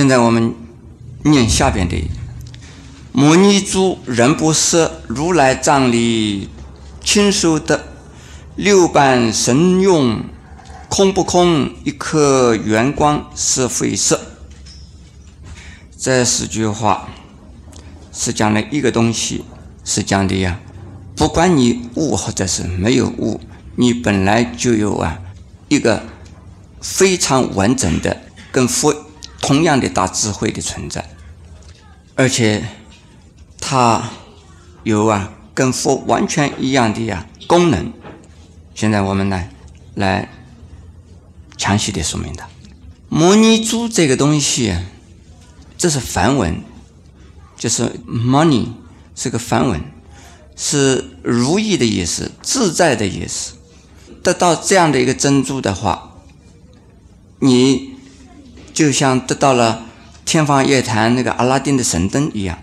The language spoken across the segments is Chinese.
现在我们念下边的：摩尼珠人不色，如来藏里亲手的六般神用，空不空？一颗圆光是非色。这四句话是讲了一个东西，是讲的呀，不管你悟或者是没有悟，你本来就有啊一个非常完整的跟佛同样的大智慧的存在，而且它有啊跟佛完全一样的呀功能。现在我们呢来详细的说明它。摩尼珠这个东西，这是梵文，就是 money 是个梵文，是如意的意思，自在的意思。得到这样的一个珍珠的话，你就像得到了天方夜谭那个阿拉丁的神灯一样。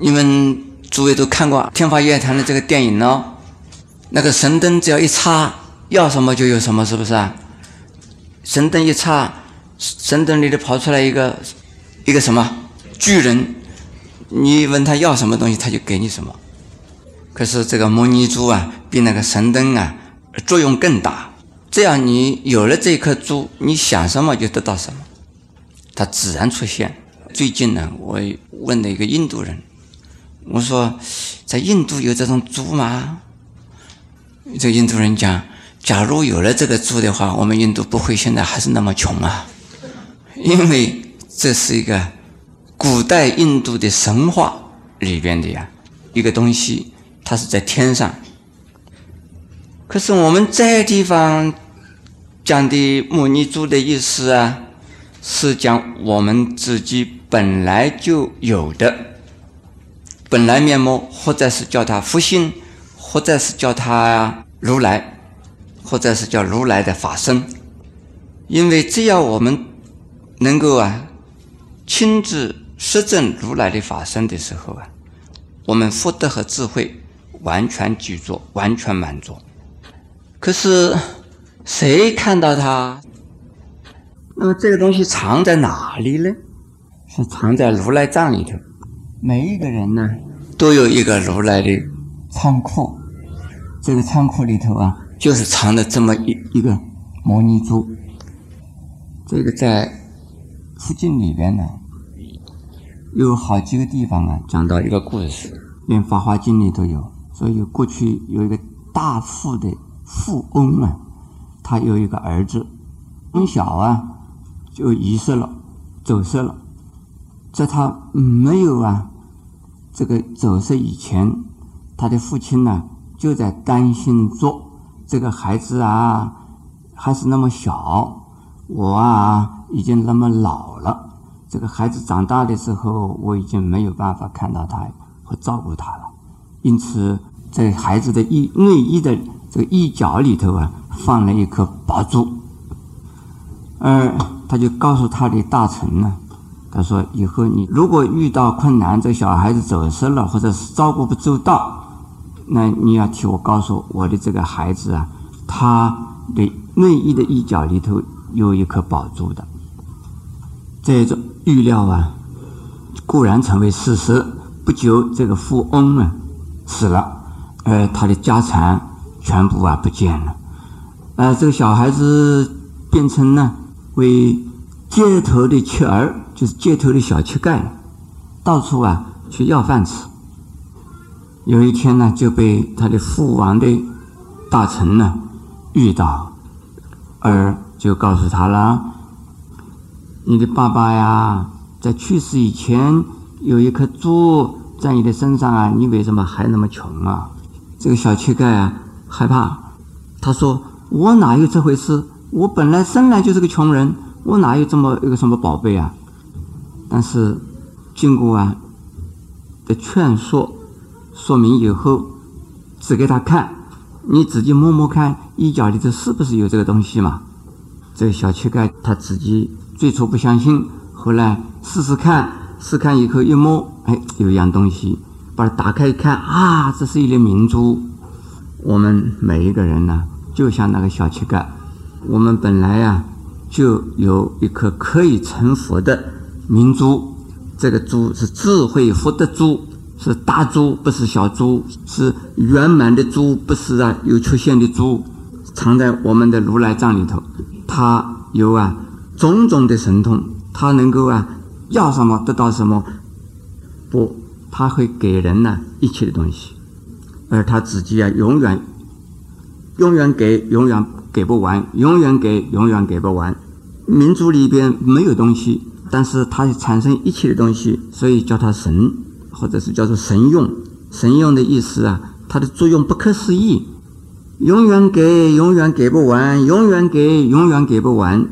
你们诸位都看过天方夜谭的这个电影哦？那个神灯只要一插，要什么就有什么，是不是啊？神灯一插，神灯里头跑出来一个一个什么巨人，你问他要什么东西，他就给你什么。可是这个摩尼珠啊，比那个神灯啊作用更大。这样你有了这颗珠，你想什么就得到什么，它自然出现。最近呢，我问了一个印度人，我说在印度有这种珠吗？这印度人讲：“假如有了这个珠的话，我们印度不会现在还是那么穷啊，因为这是一个古代印度的神话里边的呀一个东西，它是在天上。可是我们这地方讲的摩尼珠的意思啊，是讲我们自己本来就有的本来面目，或者是叫它福星。”或者是叫他如来，或者是叫如来的法身，因为只要我们能够啊亲自实证如来的法身的时候啊，我们福德和智慧完全具足，完全满足。可是谁看到它？那么这个东西藏在哪里呢？是藏在如来藏里头。每一个人呢，都有一个如来的仓库。这个仓库里头啊，就是藏的这么一一个摩尼珠。这个在附近里边呢，有好几个地方啊，讲到一个故事，连《法华经》里都有。所以过去有一个大富的富翁啊，他有一个儿子，从小啊就遗失了，走失了。在他没有啊这个走失以前，他的父亲呢？就在担心着这个孩子啊，还是那么小，我啊已经那么老了。这个孩子长大的时候，我已经没有办法看到他和照顾他了。因此，在孩子的衣内衣的这个衣角里头啊，放了一颗宝珠。而他就告诉他的大臣呢，他说：“以后你如果遇到困难，这小孩子走失了，或者是照顾不周到。”那你要替我告诉我的这个孩子啊，他的内衣的一角里头有一颗宝珠的。这种预料啊，固然成为事实。不久，这个富翁呢死了，而他的家产全部啊不见了。啊，这个小孩子变成呢为街头的乞儿，就是街头的小乞丐，到处啊去要饭吃。有一天呢，就被他的父王的大臣呢遇到，而就告诉他了：“你的爸爸呀，在去世以前有一颗珠在你的身上啊，你为什么还那么穷啊？”这个小乞丐啊害怕，他说：“我哪有这回事？我本来生来就是个穷人，我哪有这么一个什么宝贝啊？”但是经过啊的劝说。说明以后，指给他看，你自己摸摸看，衣角里头是不是有这个东西嘛？这个小乞丐他自己最初不相信，后来试试看，试看以后一摸，哎，有一样东西，把它打开一看，啊，这是一粒明珠。我们每一个人呢，就像那个小乞丐，我们本来呀就有一颗可以成佛的明珠。这个珠是智慧福的珠，是大珠，不是小珠，是圆满的珠，不是啊有缺陷的珠，藏在我们的如来藏里头。它有啊种种的神通，它能够啊要什么得到什么。不，它会给人呢一切的东西，而他自己啊永远永远给，永远给不完，永远给，永远给不完。民族里边没有东西。但是它产生一切的东西，所以叫它神，或者是叫做神用。神用的意思啊，它的作用不可思议，永远给，永远给不完，永远给，永远给不完。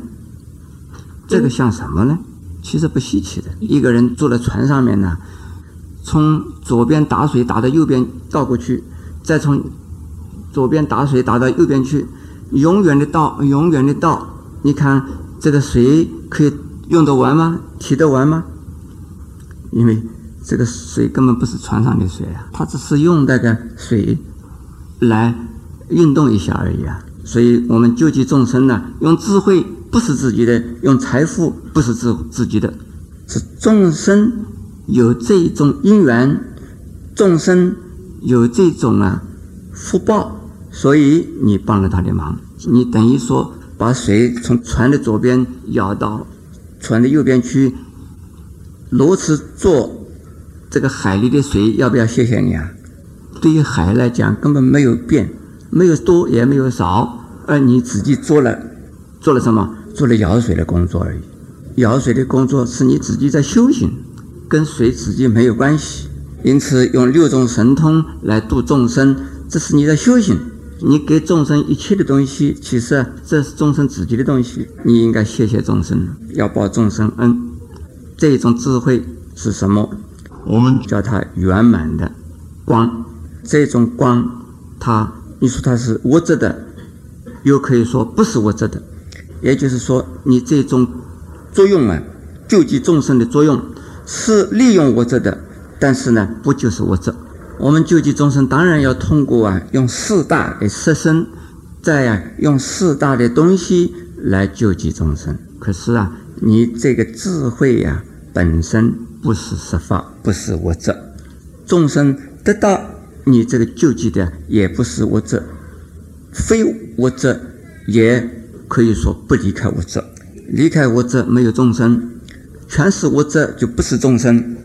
这个像什么呢？其实不稀奇的。一个人坐在船上面呢，从左边打水打到右边倒过去，再从左边打水打到右边去，永远的倒，永远的倒。你看这个水可以。用得完吗？提得完吗？因为这个水根本不是船上的水啊，它只是用那个水来运动一下而已啊。所以我们救济众生呢，用智慧不是自己的，用财富不是自自己的，是众生有这种因缘，众生有这种啊福报，所以你帮了他的忙，你等于说把水从船的左边舀到。船的右边去，如此做，这个海里的水要不要谢谢你啊？对于海来讲，根本没有变，没有多也没有少，而你自己做了，做了什么？做了舀水的工作而已。舀水的工作是你自己在修行，跟水自己没有关系。因此，用六种神通来度众生，这是你在修行。你给众生一切的东西，其实这是众生自己的东西。你应该谢谢众生，要报众生恩。这种智慧是什么？我们叫它圆满的光。这种光，它你说它是物质的，又可以说不是物质的。也就是说，你这种作用啊，救济众生的作用是利用物质的，但是呢，不就是物质。我们救济众生，当然要通过啊，用四大的色身，再啊用四大的东西来救济众生。可是啊，你这个智慧呀，本身不是实法，不是物质。众生得到你这个救济的，也不是物质，非物质，也可以说不离开物质。离开物质没有众生，全是物质就不是众生。